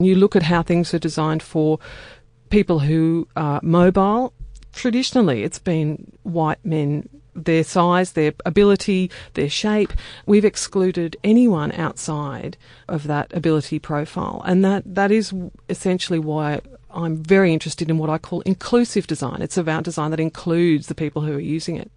You look at how things are designed for people who are mobile. Traditionally, it's been white men, their size, their ability, their shape. We've excluded anyone outside of that ability profile. And that, that is essentially why I'm very interested in what I call inclusive design. It's about design that includes the people who are using it.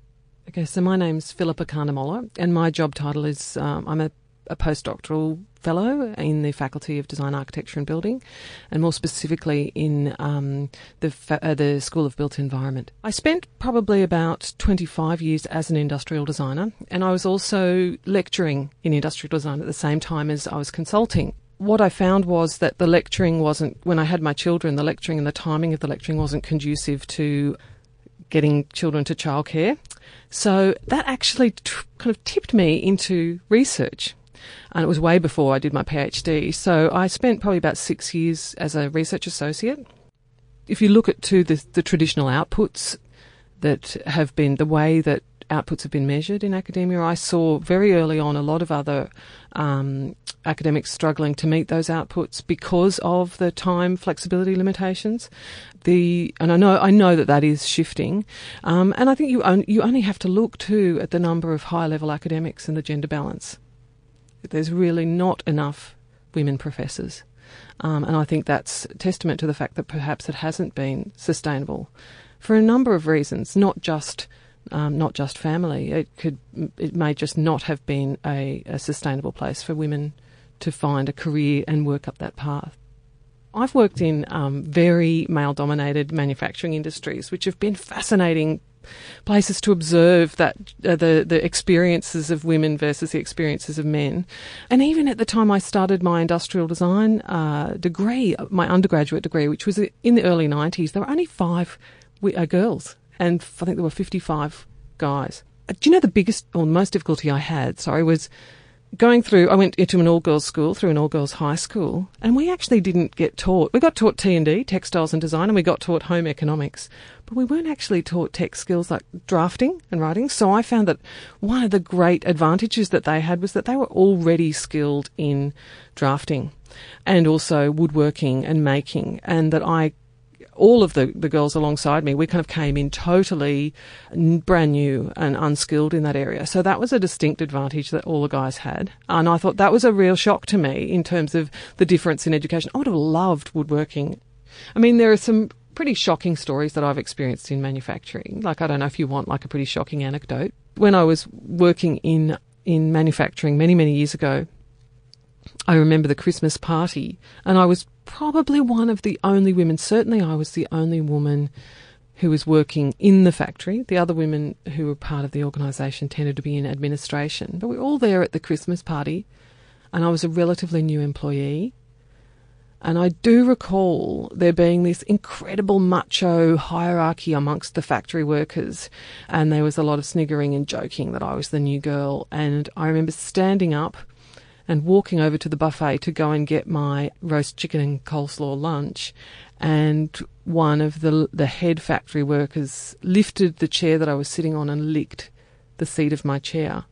Okay, so my name's Phillippa Carnemolla, and my job title is um, I'm a a postdoctoral fellow in the Faculty of Design, Architecture and Building, and more specifically in um, the, fa- uh, the School of Built Environment. I spent probably about 25 years as an industrial designer, and I was also lecturing in industrial design at the same time as I was consulting what I found was that the lecturing wasn't, when I had my children, the lecturing and the timing of the lecturing wasn't conducive to getting children to childcare. So that actually t- kind of tipped me into research and it was way before I did my PhD. So I spent probably about six years as a research associate. If you look at to the, the traditional outputs that have been the way that outputs have been measured in academia, I saw very early on a lot of other um, academics struggling to meet those outputs because of the time flexibility limitations. The and I know I know that that is shifting, um, and I think you on, you only have to look too at the number of high level academics and the gender balance. There's really not enough women professors. Um, and I think that's testament to the fact that perhaps it hasn't been sustainable for a number of reasons, not just um, not just family. It could it may just not have been a, a sustainable place for women to find a career and work up that path. I've worked in um, very male dominated manufacturing industries, which have been fascinating places to observe that uh, the the experiences of women versus the experiences of men. And even at the time I started my industrial design uh, degree, my undergraduate degree, which was in the early 90s, there were only five uh, girls, and I think there were 55 guys. Uh, do you know the biggest or most difficulty I had? Sorry, was going through, I went into an all girls school through an all girls high school, and we actually didn't get taught. We got taught T and D, textiles and design, and we got taught home economics, but we weren't actually taught tech skills like drafting and writing. So I found that one of the great advantages that they had was that they were already skilled in drafting and also woodworking and making, and that I all of the, the girls alongside me, we kind of came in totally brand new and unskilled in that area. So that was a distinct advantage that all the guys had. And I thought that was a real shock to me in terms of the difference in education. I would have loved woodworking. I mean, there are some pretty shocking stories that I've experienced in manufacturing. Like, I don't know if you want like a pretty shocking anecdote. When I was working in, in manufacturing many, many years ago, I remember the Christmas party, and I was probably one of the only women, certainly I was the only woman who was working in the factory. The other women who were part of the organisation tended to be in administration. But we were all there at the Christmas party, and I was a relatively new employee. And I do recall there being this incredible macho hierarchy amongst the factory workers. And there was a lot of sniggering and joking that I was the new girl. And I remember standing up and walking over to the buffet to go and get my roast chicken and coleslaw lunch. And one of the the head factory workers lifted the chair that I was sitting on and licked the seat of my chair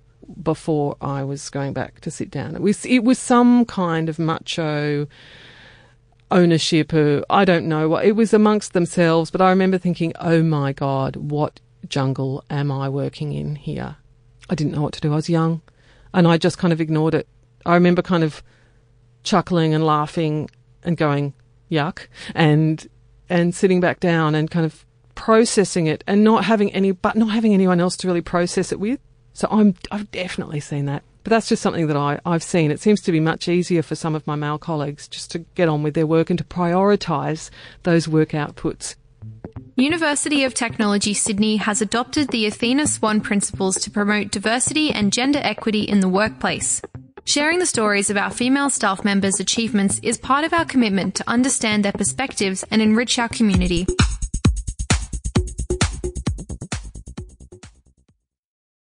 before I was going back to sit down. It was it was some kind of macho ownership or I don't know what it was amongst themselves, but I remember thinking, Oh my God, what jungle am I working in here? I didn't know what to do. I was young and I just kind of ignored it I remember kind of chuckling and laughing and going yuck and and sitting back down and kind of processing it and not having any but not having anyone else to really process it with. So I'm I've definitely seen that. But that's just something that I, I've seen. It seems to be much easier for some of my male colleagues just to get on with their work and to prioritise those work outputs. University of Technology Sydney has adopted the Athena Swan principles to promote diversity and gender equity in the workplace. Sharing the stories of our female staff members' achievements is part of our commitment to understand their perspectives and enrich our community.